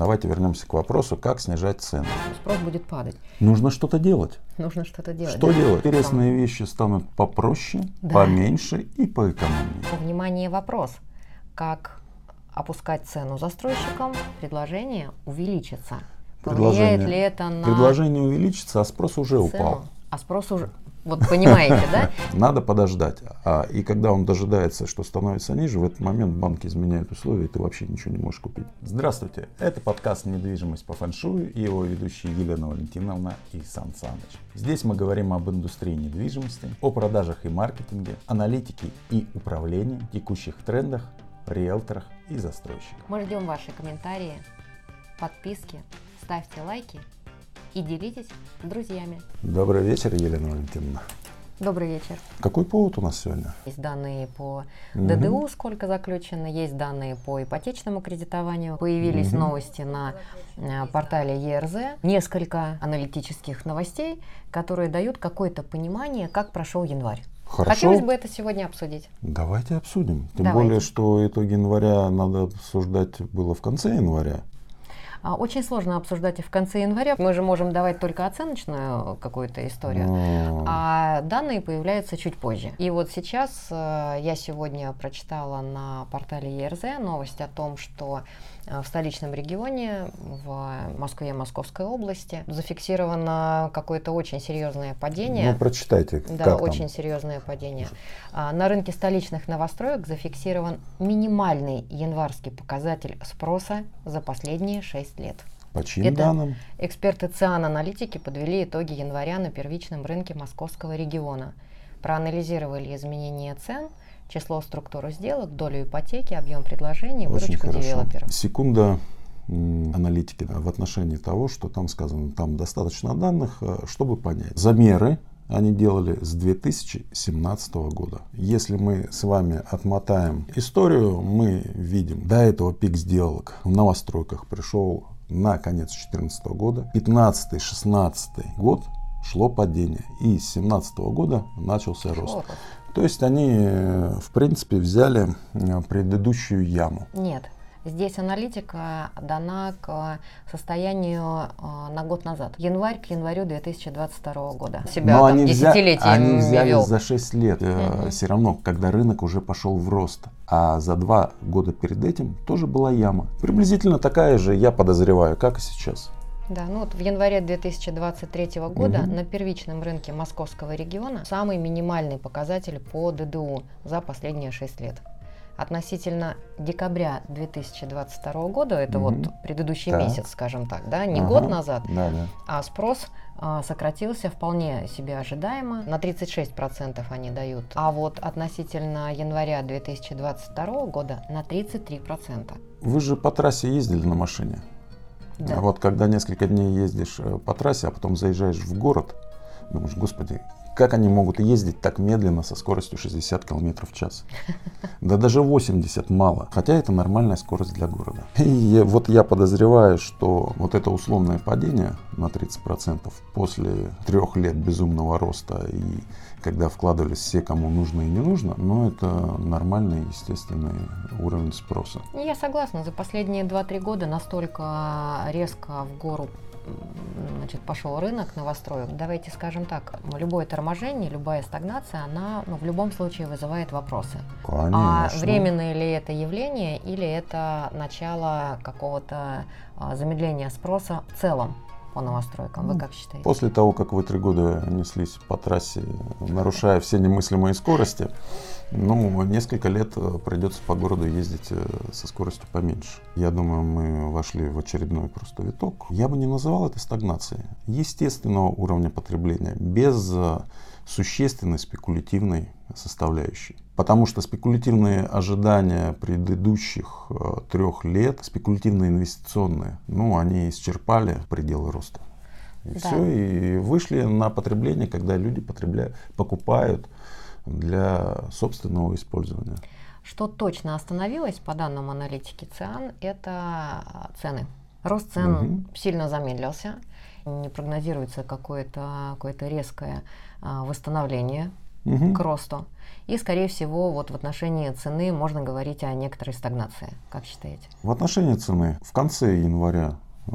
давайте вернемся к вопросу, как снижать цены. Спрос будет падать. Нужно что-то делать. Нужно что-то делать. Что делать? Интересные вещи станут попроще, Да. поменьше и поэкономнее. Внимание, вопрос. Как опускать цену застройщикам, предложение увеличится. Повлияет ли это на Предложение увеличится, а спрос уже цену? упал. А спрос уже... Вот понимаете, да? Надо подождать. А, и когда он дожидается, что становится ниже, в этот момент банк изменяет условия, и ты вообще ничего не можешь купить. Здравствуйте. Это подкаст «Недвижимость по фэншую» и его ведущие Елена Валентиновна и Сан Саныч. Здесь мы говорим об индустрии недвижимости, о продажах и маркетинге, аналитике и управлении, текущих трендах, риэлторах и застройщиках. Мы ждем ваши комментарии, подписки, ставьте лайки и делитесь с друзьями. Добрый вечер, Елена Валентиновна. Добрый вечер. Какой повод у нас сегодня? Есть данные по. ДДУ, сколько заключено, есть данные по ипотечному кредитованию. Появились Мгм. новости на э, портале ЕРЗ, несколько аналитических новостей, которые дают какое-то понимание, как прошел январь. Хорошо. Хотелось бы это сегодня обсудить. Давайте обсудим. Тем Давайте. более, что итоги января надо обсуждать было в конце января. А, Очень сложно обсуждать и в конце января. Мы же можем давать только оценочную какую-то историю. Но- А данные появляются чуть позже. И вот сейчас э, я сегодня прочитала на портале ЕРЗ новость о том, что э, в столичном регионе, в Москве, Московской области, зафиксировано какое-то очень серьезное падение. Ну, прочитайте, Да, как очень там. серьезное падение. А, На рынке столичных новостроек зафиксирован минимальный январский показатель спроса за последние 6 лет. По чьим это- данным? Эксперты ЦИАН аналитики подвели итоги января на первичном рынке московского региона. Проанализировали изменения цен, число структуры сделок, долю ипотеки, объем предложений, Очень выручку хорошо. девелоперов. Секунда аналитики в отношении того, что там сказано, там достаточно данных, э, чтобы понять. Замеры они делали с 2017 года. Если мы с вами отмотаем историю, мы видим, до этого пик сделок в новостройках пришел на конец 2014 года. 15-16 год шло падение. И с 2017 года начался рост. То есть они, э, в принципе, взяли э, предыдущую яму. Нет. Здесь аналитика дана к состоянию э, на год назад. Январь к январю 2022 года. Себя Но там они, взя- десятилетиями они взяли вел. за 6 лет, Мгм. все равно, когда рынок уже пошел в рост. А за два года перед этим тоже была яма. Приблизительно такая же, я подозреваю, как и сейчас. Да, ну вот в январе 2023 года Мгм. на первичном рынке московского региона самый минимальный показатель по ДДУ за последние 6 лет. Относительно декабря 2022 года, это Мгм. вот предыдущий Так. месяц, скажем так, да, не Ага. год назад, Да, да. а спрос а, сократился вполне себе ожидаемо. На 36% они дают. А вот относительно января 2022 года на 33%. Вы же по трассе ездили на машине. Да. А вот когда несколько дней ездишь э, по трассе, а потом заезжаешь в город, думаешь, господи, как они могут ездить так медленно со скоростью 60 км в час? Да даже 80 мало. Хотя это нормальная скорость для города. И вот я подозреваю, что вот это условное падение на 30% после трех лет безумного роста и когда вкладывались все, кому нужно и не нужно, но это нормальный, естественный уровень спроса. Ну, Я согласна, за последние 2-3 года настолько резко в гору значит, пошел рынок новостроек. Давайте скажем так, любое торможение, любая стагнация, она ну, в любом случае вызывает вопросы. А Конечно. временное ли это явление или это начало какого-то а, замедления спроса в целом по новостройкам? Вы Ну, как считаете? После того, как вы три года неслись по трассе, нарушая все немыслимые скорости, ну, несколько лет э, придется по городу ездить э, со скоростью поменьше. Я думаю, мы вошли в очередной просто виток. Я бы не называл это стагнацией. Естественного уровня потребления, без э, существенной спекулятивной составляющей. Потому что спекулятивные ожидания предыдущих э, трех лет, спекулятивные инвестиционные, ну, они исчерпали пределы роста. И Да. все, и вышли на потребление, когда люди потребляют, покупают для собственного использования. Что точно остановилось, по данным аналитики ЦИАН, это а, цены. Рост цен Мгм. сильно замедлился. Не прогнозируется какое-то какое резкое а, восстановление угу. к росту. И, скорее всего, вот в отношении цены можно говорить о некоторой стагнации. Как считаете? В отношении цены в конце января э,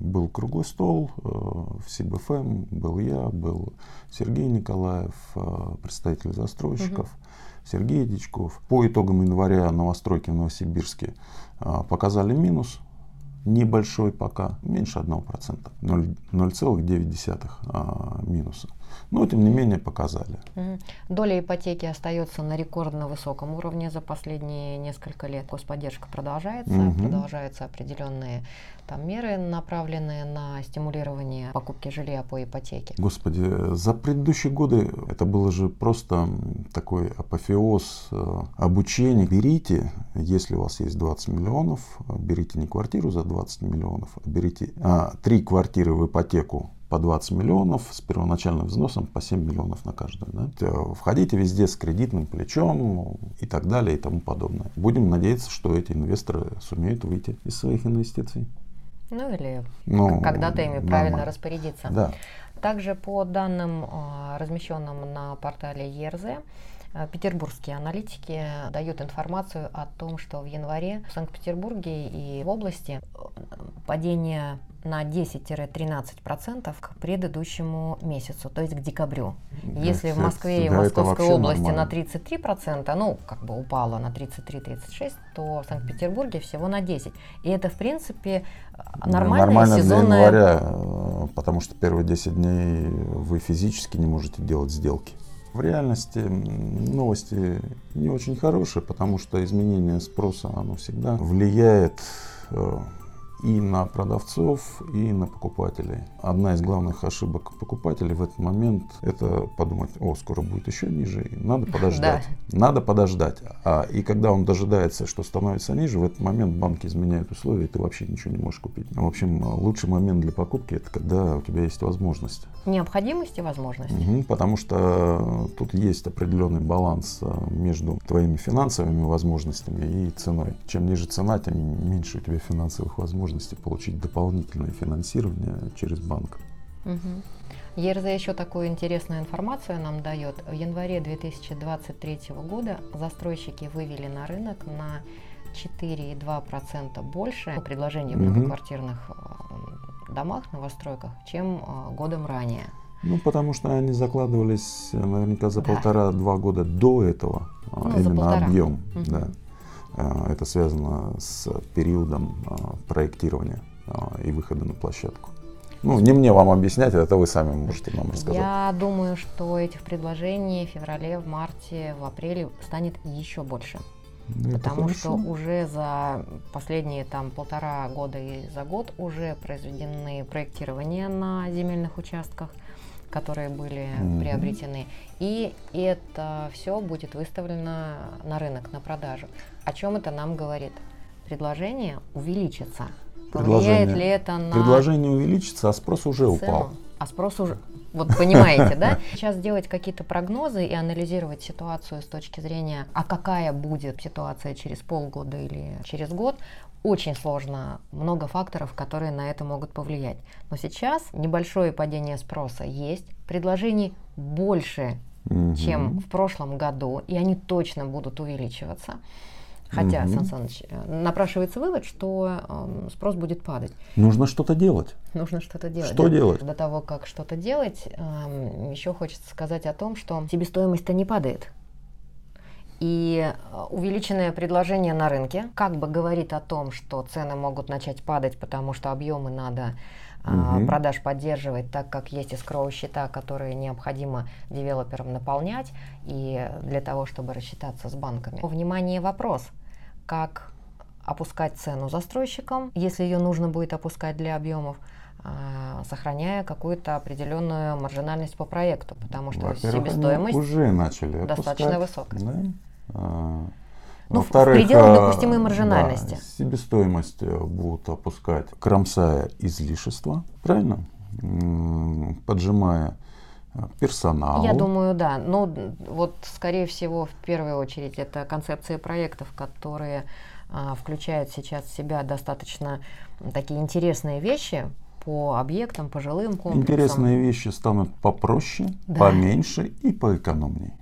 был круглый стол э, в СИБФМ, был я, был Сергей Николаев, э, представитель застройщиков, угу. Сергей Дичков. По итогам января новостройки в Новосибирске показали минус небольшой пока, меньше 1%, 0,9 а, минуса. Но, тем не менее, показали. Доля ипотеки остается на рекордно высоком уровне за последние несколько лет. Господдержка продолжается, угу. продолжаются определенные там меры, направленные на стимулирование покупки жилья по ипотеке. Господи, за предыдущие годы это было же просто такой апофеоз э, обучения. Берите, если у вас есть 20 миллионов, берите не квартиру за 20 миллионов, а берите а, три квартиры в ипотеку по 20 миллионов с первоначальным взносом по 7 миллионов на каждую. Да? Входите везде с кредитным плечом и так далее и тому подобное. Будем надеяться, что эти инвесторы сумеют выйти из своих инвестиций. Ну или ну, когда-то ими нормально. правильно распорядиться. Да. Также по данным, а, размещенным на портале ЕРЗ, Петербургские аналитики дают информацию о том, что в январе в Санкт-Петербурге и в области э, падение на 10-13% к предыдущему месяцу, то есть к декабрю. Да, Если в Москве и Московской области нормально. на 33%, ну, как бы упало на 33-36%, то в Санкт-Петербурге всего на 10%. И это, в принципе, нормальная Нормально сезонная... для января, э, потому что первые 10 дней вы физически не можете делать сделки. В реальности новости не очень хорошие, потому что изменение спроса, оно всегда влияет э, и на продавцов, и на покупателей. Одна из главных ошибок покупателей в этот момент это подумать, о, скоро будет еще ниже, и надо подождать. Да. Надо подождать. А, и когда он дожидается, что становится ниже, в этот момент банки изменяют условия, и ты вообще ничего не можешь купить. В общем, лучший момент для покупки это когда у тебя есть возможность. Необходимость и возможность. Угу, потому что тут есть определенный баланс э, между твоими финансовыми возможностями и ценой. Чем ниже цена, тем меньше у тебя финансовых возможностей возможности получить дополнительное финансирование через банк. Угу. ЕРЗ еще такую интересную информацию нам дает. В январе 2023 года застройщики вывели на рынок на 4,2% больше предложений в многоквартирных э, домах, новостройках, чем э, годом ранее. Ну, потому что они закладывались наверняка за да. полтора-два года до этого, а ну, именно объем. Угу. Да. Э, это связано с периодом э, проектирования э, и выхода на площадку. Ну, не мне вам объяснять, это вы сами можете нам рассказать. Я думаю, что этих предложений в феврале, в марте, в апреле станет еще больше. Ну, потому что уже за последние там полтора года и за год уже произведены проектирования на земельных участках которые были mm-hmm. приобретены. И это все будет выставлено на рынок, на продажу. О чем это нам говорит? Предложение увеличится. Предложение, Повлияет ли это на... Предложение увеличится, а спрос уже цену? упал. А спрос уже... Вот понимаете, да? Сейчас делать какие-то прогнозы и анализировать ситуацию с точки зрения, а какая будет ситуация через полгода или через год, очень сложно, много факторов, которые на это могут повлиять. Но сейчас небольшое падение спроса есть, предложений больше, угу. чем в прошлом году, и они точно будут увеличиваться. Хотя, угу. Сан Саныч, э, напрашивается вывод, что э, спрос будет падать. Нужно что-то делать. Нужно что-то делать. Что да? делать? До того, как что-то делать, э, еще хочется сказать о том, что себестоимость-то не падает. И э, увеличенное предложение на рынке как бы говорит о том, что цены могут начать падать, потому что объемы надо угу. продаж поддерживать, так как есть искровые счета, которые необходимо девелоперам наполнять, и для того, чтобы рассчитаться с банками. Внимание, вопрос, как опускать цену застройщикам, если ее нужно будет опускать для объемов, а, сохраняя какую-то определенную маржинальность по проекту, потому что себестоимость уже начали достаточно высокая. Да? А, ну, в пределах а, допустимой маржинальности. Да, себестоимость э, будут опускать, кромсая излишества, правильно? Поджимая э, персонал. Я думаю, да. Но вот, скорее всего, в первую очередь, это концепция проектов, которые а, включают сейчас в себя достаточно такие интересные вещи, по объектам, по жилым комплексам. Интересные вещи станут попроще, да. поменьше и поэкономнее.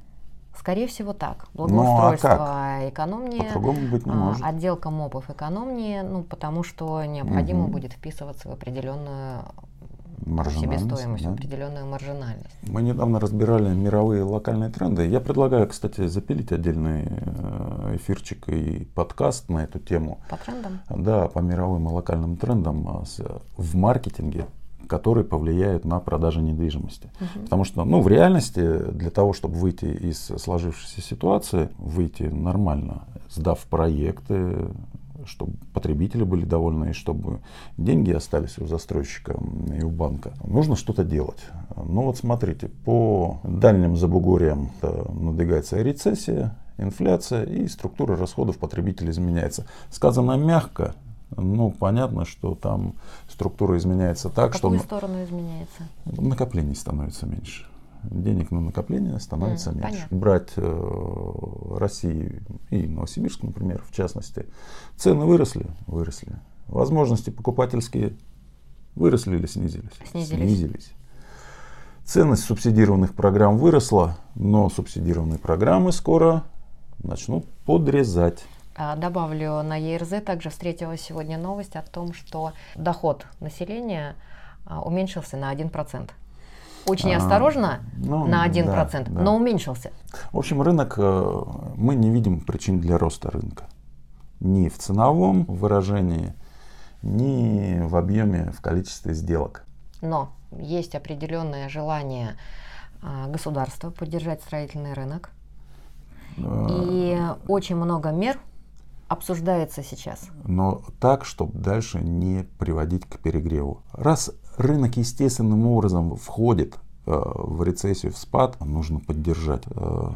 Скорее всего так. Ну, а Благоустройство как? экономнее, По-другому быть не а, может. отделка мопов экономнее, ну, потому что необходимо Мгм. будет вписываться в определенную себестоимость, да. определенную маржинальность. Мы недавно разбирали мировые локальные тренды. Я предлагаю, кстати, запилить отдельный э, эфирчик и подкаст на эту тему. По трендам? Да, по мировым и локальным трендам а, в маркетинге, которые повлияют на продажи недвижимости. Мгм. Потому что, ну, в реальности, для того, чтобы выйти из сложившейся ситуации, выйти нормально, сдав проекты, чтобы потребители были довольны, и чтобы деньги остались у застройщика и у банка, нужно что-то делать. Ну вот смотрите, по дальним забугорьям э, надвигается рецессия, инфляция и структура расходов потребителей изменяется. Сказано мягко, ну понятно, что там структура изменяется В так, что какую сторону изменяется? накоплений становится меньше. Денег на накопление становится М, меньше. понятно. Брать э, Россию и Новосибирск, например, в частности, цены выросли, выросли. Возможности покупательские выросли или снизились? Снизились. Ценность субсидированных программ выросла, но субсидированные программы скоро начнут подрезать. А, Добавлю, на ЕРЗ также встретила сегодня новость о том, что доход населения а, уменьшился на 1%. Очень А, осторожно, ну, на да, 1%, да. но уменьшился. В общем, рынок, э, мы не видим причин для роста рынка. Ни в ценовом выражении, ни в объеме, в количестве сделок. Но есть определенное желание а, государства поддержать строительный рынок. Э, И очень много мер обсуждается сейчас. Но так, чтобы дальше не приводить к перегреву. Раз рынок естественным образом входит э, в рецессию, в спад, нужно поддержать, э,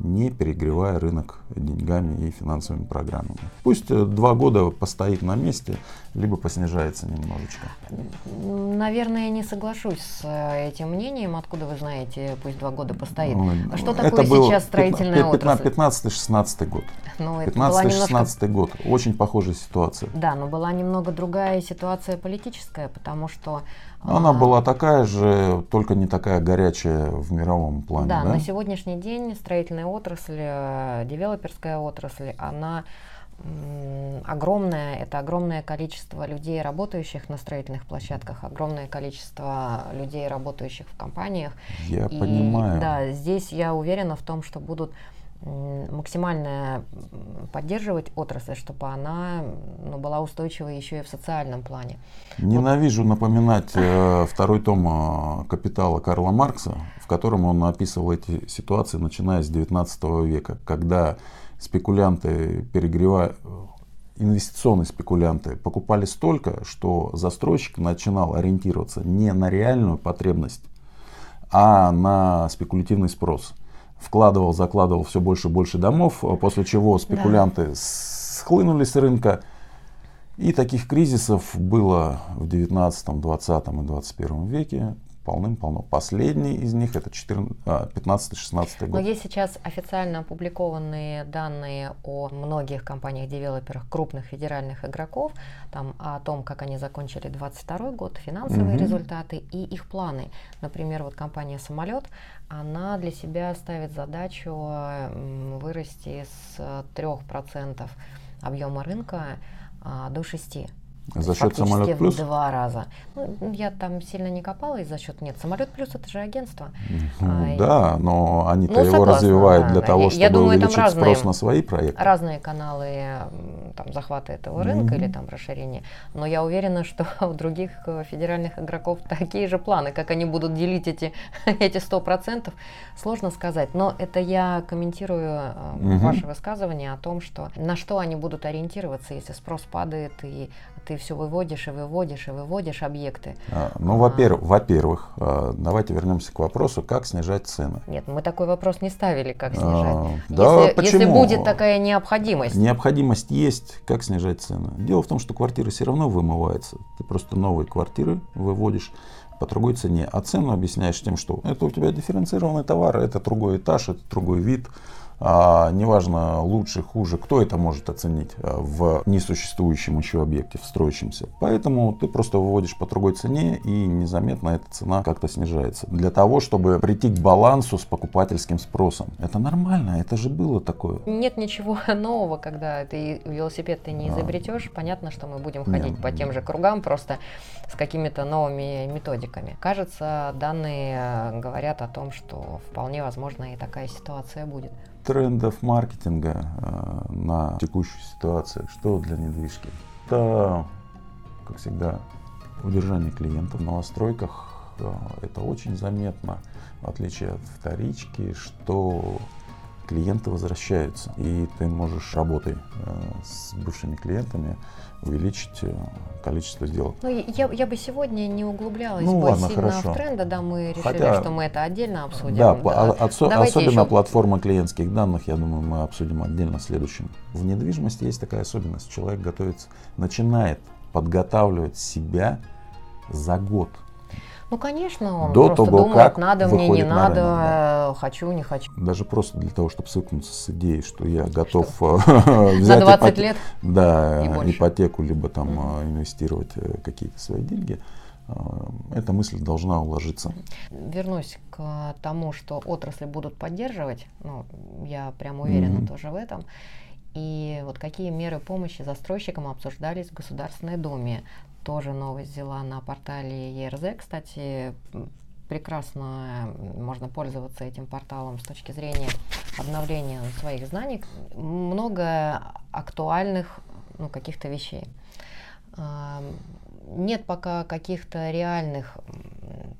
не перегревая рынок деньгами и финансовыми программами. Пусть э, два года постоит на месте, либо поснижается немножечко. Наверное, я не соглашусь с э, этим мнением. Откуда вы знаете, пусть два года постоит? Ну, А что это такое был сейчас строительная отрасль? 15-16 год. Ну, это была немножко 15-16 год. Очень похожая ситуация. Да, но была немного другая ситуация политическая, потому что... Она а, была такая же, только не такая горячая в мировом плане. Да, Да, на сегодняшний день строительная отрасль, э, девелоперская отрасль, она м, огромная, это огромное количество людей, работающих на строительных площадках, огромное количество людей, работающих в компаниях. Я И, понимаю. Да, здесь я уверена в том, что будут максимально поддерживать отрасль, чтобы она ну, была устойчивой еще и в социальном плане. Ненавижу напоминать э, второй том э, «Капитала» Карла Маркса, в котором он описывал эти ситуации, начиная с 19 века, когда спекулянты перегревали, инвестиционные спекулянты покупали столько, что застройщик начинал ориентироваться не на реальную потребность, а на спекулятивный спрос. Вкладывал, закладывал все больше и больше домов, э, после чего спекулянты схлынули с рынка, и таких кризисов было в 19, 20 и 21 веке полным-полно. Последний из них это 15-16 Но год. есть сейчас официально опубликованные данные о многих компаниях-девелоперах, крупных федеральных игроков, там, о том, как они закончили 22 год, финансовые Мгм. результаты и их планы. Например, вот компания «Самолет», она для себя ставит задачу вырасти с 3% объема рынка а, до 6%. За счет самолет плюс. в два раза. Ну, я там сильно не копала и за счет нет. Самолет плюс это же агентство. Ну А, да, но они-то Ну, его согласна, развивают да. для того, Я- чтобы я думаю, увеличить разные- спрос на свои проекты. разные каналы там, захвата этого рынка Мгм. или там расширения. Но я уверена, что у других э, федеральных игроков такие же планы, как они будут делить эти, эти 100%, сложно сказать. Но это я комментирую э, Мгм. ваше высказывание о том, что на что они будут ориентироваться, если спрос падает, и ты все выводишь и выводишь и выводишь объекты. А, Ну, А. во-первых, во-первых, а, давайте вернемся к вопросу, как снижать цены. Нет, мы такой вопрос не ставили, как А, снижать. да, если, если почему? будет такая необходимость. Необходимость есть, как снижать цены. Дело в том, что квартиры все равно вымываются. Ты просто новые квартиры выводишь по другой цене, а цену объясняешь тем, что это у тебя дифференцированный товар, это другой этаж, это другой вид, а, неважно, лучше, хуже, кто это может оценить а, в несуществующем еще объекте, в строящемся. Поэтому ты просто выводишь по другой цене и незаметно эта цена как-то снижается. Для того, чтобы прийти к балансу с покупательским спросом. Это нормально, это же было такое. Нет ничего нового, когда ты велосипед ты не изобретешь. Понятно, что мы будем ходить Нет. по тем же кругам, просто с какими-то новыми методиками. Кажется, данные э, говорят о том, что вполне возможно и такая ситуация будет. Трендов маркетинга э, на текущую ситуацию, что для недвижки? Это, как всегда, удержание клиентов в новостройках. Э, это очень заметно, в отличие от вторички, что клиенты возвращаются, и ты можешь работой э, с бывшими клиентами увеличить э, количество сделок. Ну, я, я бы сегодня не углублялась ну, бы ладно, сильно хорошо. в тренды, да, мы решили, Хотя, что мы это отдельно обсудим. Да, да. Отсо, особенно еще... платформа клиентских данных, я думаю, мы обсудим отдельно в следующем. В недвижимости есть такая особенность, человек готовится, начинает подготавливать себя за год ну, конечно, он До просто того, думает, как надо мне, не надо, рынок, да. хочу, не хочу. Даже просто для того, чтобы свыкнуться с идеей, что я готов что? взять На 20 ипот... лет да, и ипотеку, либо там mm инвестировать э, какие-то свои деньги, э, эта мысль должна уложиться. Вернусь к тому, что отрасли будут поддерживать, ну, я прям уверена mm-hmm. тоже в этом. И вот какие меры помощи застройщикам обсуждались в Государственной Думе тоже новость взяла на портале ЕРЗ. Кстати, прекрасно можно пользоваться этим порталом с точки зрения обновления своих знаний. Много актуальных ну, каких-то вещей. Нет пока каких-то реальных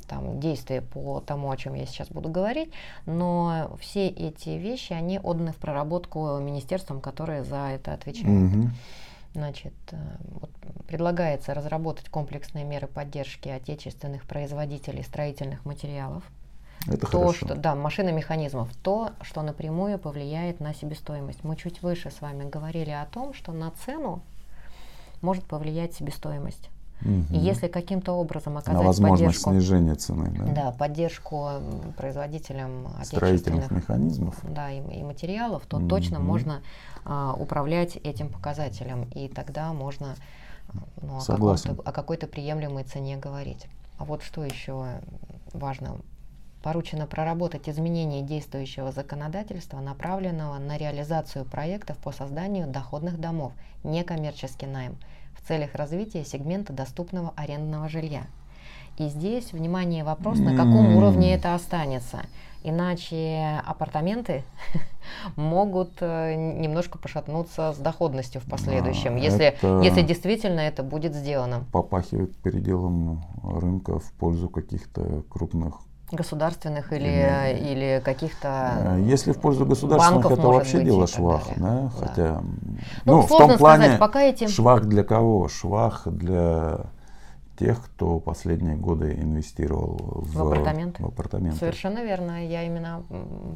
там, действий по тому, о чем я сейчас буду говорить, но все эти вещи, они отданы в проработку министерствам, которые за это отвечают. Mm-hmm. Значит, э, вот предлагается разработать комплексные меры поддержки отечественных производителей строительных материалов. Это то, хорошо. что, да, машин и механизмов, то, что напрямую повлияет на себестоимость. Мы чуть выше с вами говорили о том, что на цену может повлиять себестоимость. Угу. И если каким-то образом оказать на возможность поддержку, снижения цены, да? Да, поддержку производителям строительных механизмов, да, и, и материалов, то угу. точно можно а, управлять этим показателем, и тогда можно ну, о, какой-то, о какой-то приемлемой цене говорить. А вот что еще важно. Поручено проработать изменения действующего законодательства, направленного на реализацию проектов по созданию доходных домов, некоммерческий найм, в целях развития сегмента доступного арендного жилья. И здесь, внимание, вопрос, на каком уровне это останется. Иначе апартаменты могут э, немножко пошатнуться с доходностью в последующем, да, если, если действительно это будет сделано. Попахивает переделом рынка в пользу каких-то крупных государственных или, или, или каких-то э, Если в пользу государственных, банков, это вообще быть, дело швах. Да? Да? Хотя, ну, ну в том плане, сказать, пока эти... швах для кого? Швах для тех, кто последние годы инвестировал в, в, апартаменты. в апартаменты. Совершенно верно. Я именно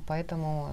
поэтому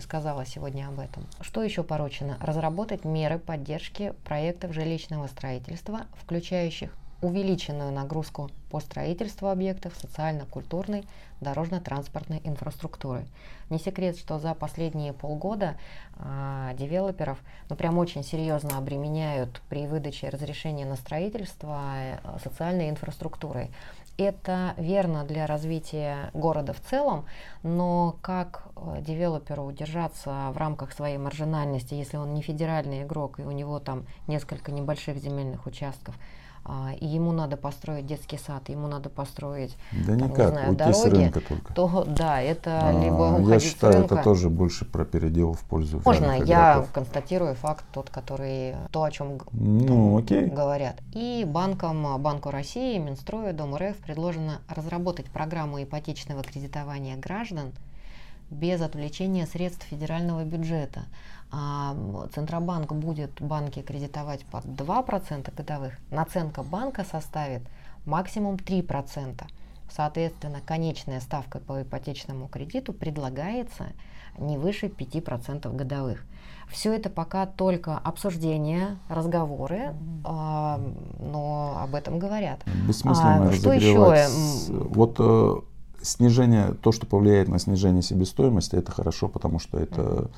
сказала сегодня об этом. Что еще поручено? Разработать меры поддержки проектов жилищного строительства, включающих увеличенную нагрузку по строительству объектов социально-культурной, дорожно-транспортной инфраструктуры. Не секрет, что за последние полгода э, девелоперов ну, прям очень серьезно обременяют при выдаче разрешения на строительство э, социальной инфраструктурой. Это верно для развития города в целом, но как э, девелоперу удержаться в рамках своей маржинальности, если он не федеральный игрок и у него там несколько небольших земельных участков – а, и ему надо построить детский сад, ему надо построить да никак, не знаю, уйти дороги, с рынка только. то да, это а, либо Я считаю, это тоже больше про передел в пользу Можно, я констатирую факт тот, который, то, о чем ну, окей. говорят. И банкам, Банку России, Минстрою, Дом РФ предложено разработать программу ипотечного кредитования граждан без отвлечения средств федерального бюджета а Центробанк будет банки кредитовать под 2% годовых, наценка банка составит максимум 3%. Соответственно, конечная ставка по ипотечному кредиту предлагается не выше 5% годовых. Все это пока только обсуждения, разговоры, но об этом говорят. Бессмысленно а, что еще? Вот э, снижение, то, что повлияет на снижение себестоимости, это хорошо, потому что это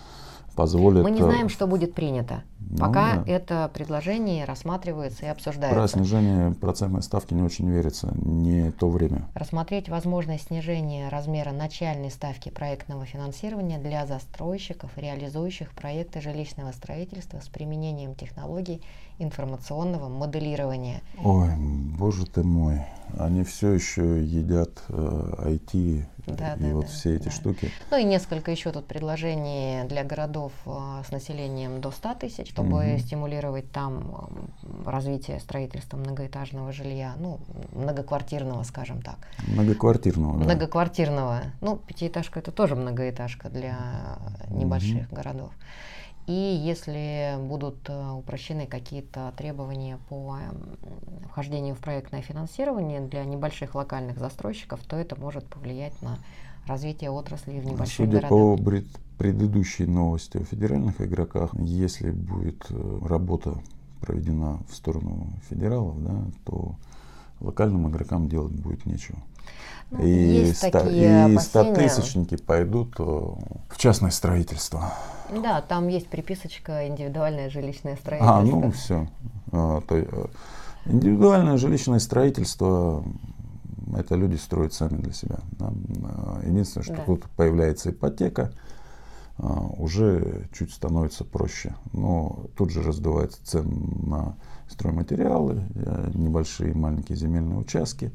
позволит... Мы не знаем, что будет принято. Ну, Пока да. это предложение рассматривается и обсуждается. Про снижение процентной ставки не очень верится, не то время. Рассмотреть возможность снижения размера начальной ставки проектного финансирования для застройщиков, реализующих проекты жилищного строительства с применением технологий информационного моделирования. Ой, боже ты мой, они все еще едят э, IT да, и да, вот да, все эти да. штуки. Ну и несколько еще тут предложений для городов э, с населением до 100 тысяч, чтобы угу. стимулировать там э, развитие строительства многоэтажного жилья, ну, многоквартирного, скажем так. Многоквартирного, да. Многоквартирного. Ну, пятиэтажка это тоже многоэтажка для небольших угу. городов. И если будут э, упрощены какие-то требования по вхождению в проектное финансирование для небольших локальных застройщиков, то это может повлиять на развитие отрасли в небольших Судя городах. по предыдущей новости о федеральных игроках, если будет э, работа проведена в сторону федералов, да, то локальным игрокам делать будет нечего. Ну, и ста- и стотысячники пойдут э, в частное строительство. Да, там есть приписочка индивидуальное жилищное строительство. А, ну все. А, то, э, индивидуальное жилищное строительство это люди строят сами для себя. Да? А, единственное, что да. тут появляется ипотека, а, уже чуть становится проще. Но тут же раздувается цены на стройматериалы, э, небольшие маленькие земельные участки.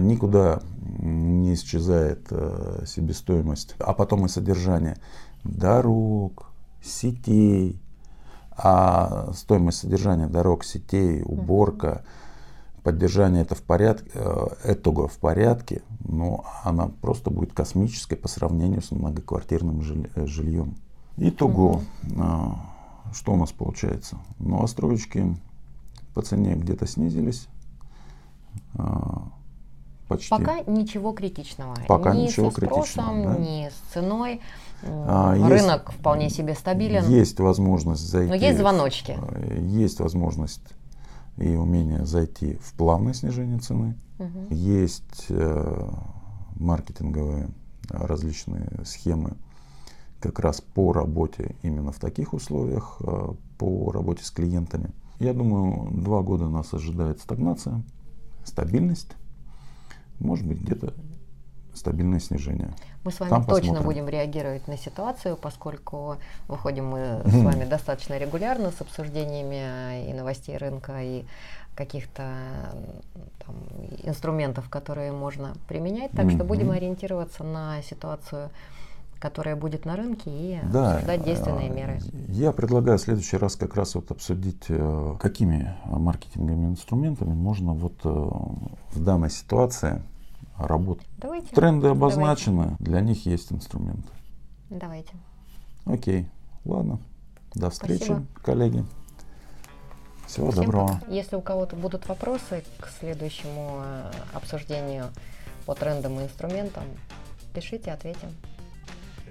Никуда не исчезает э, себестоимость, а потом и содержание дорог, сетей, а стоимость содержания дорог, сетей, уборка, поддержание это в порядке, э, этого в порядке, но она просто будет космической по сравнению с многоквартирным э, жильем. Итого, угу. что у нас получается? Новостроечки по цене где-то снизились. Почти. Пока ничего критичного. Пока ни ничего со спросом, критичного. Да? Ни с ценой. А, Рынок есть, вполне себе стабилен. Есть возможность зайти. Но есть звоночки. В, есть возможность и умение зайти в плавное снижение цены. Угу. Есть э, маркетинговые различные схемы как раз по работе именно в таких условиях, э, по работе с клиентами. Я думаю, два года нас ожидает стагнация, стабильность, может быть где-то стабильное снижение. Мы с вами Там точно посмотрим. будем реагировать на ситуацию, поскольку выходим мы с вами достаточно регулярно с обсуждениями и новостей рынка, и каких-то там, инструментов, которые можно применять. Так что будем ориентироваться на ситуацию которая будет на рынке и да, обсуждать действенные меры. Я предлагаю в следующий раз как раз вот обсудить, э, какими маркетинговыми инструментами можно вот э, в данной ситуации работать. Давайте. Тренды обозначены, Давайте. для них есть инструменты. Давайте. Окей, ладно. До встречи, Спасибо. коллеги. Всего Всем доброго. Пока. Если у кого-то будут вопросы к следующему э, обсуждению по трендам и инструментам, пишите, ответим.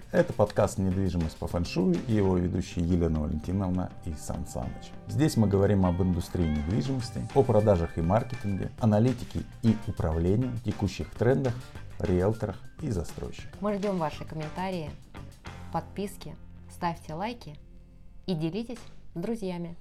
Это подкаст «Недвижимость по фэншую» и его ведущие Елена Валентиновна и Сан Саныч. Здесь мы говорим об индустрии недвижимости, о продажах и маркетинге, аналитике и управлении, текущих трендах, риэлторах и застройщиках. Мы ждем ваши комментарии, подписки, ставьте лайки и делитесь с друзьями.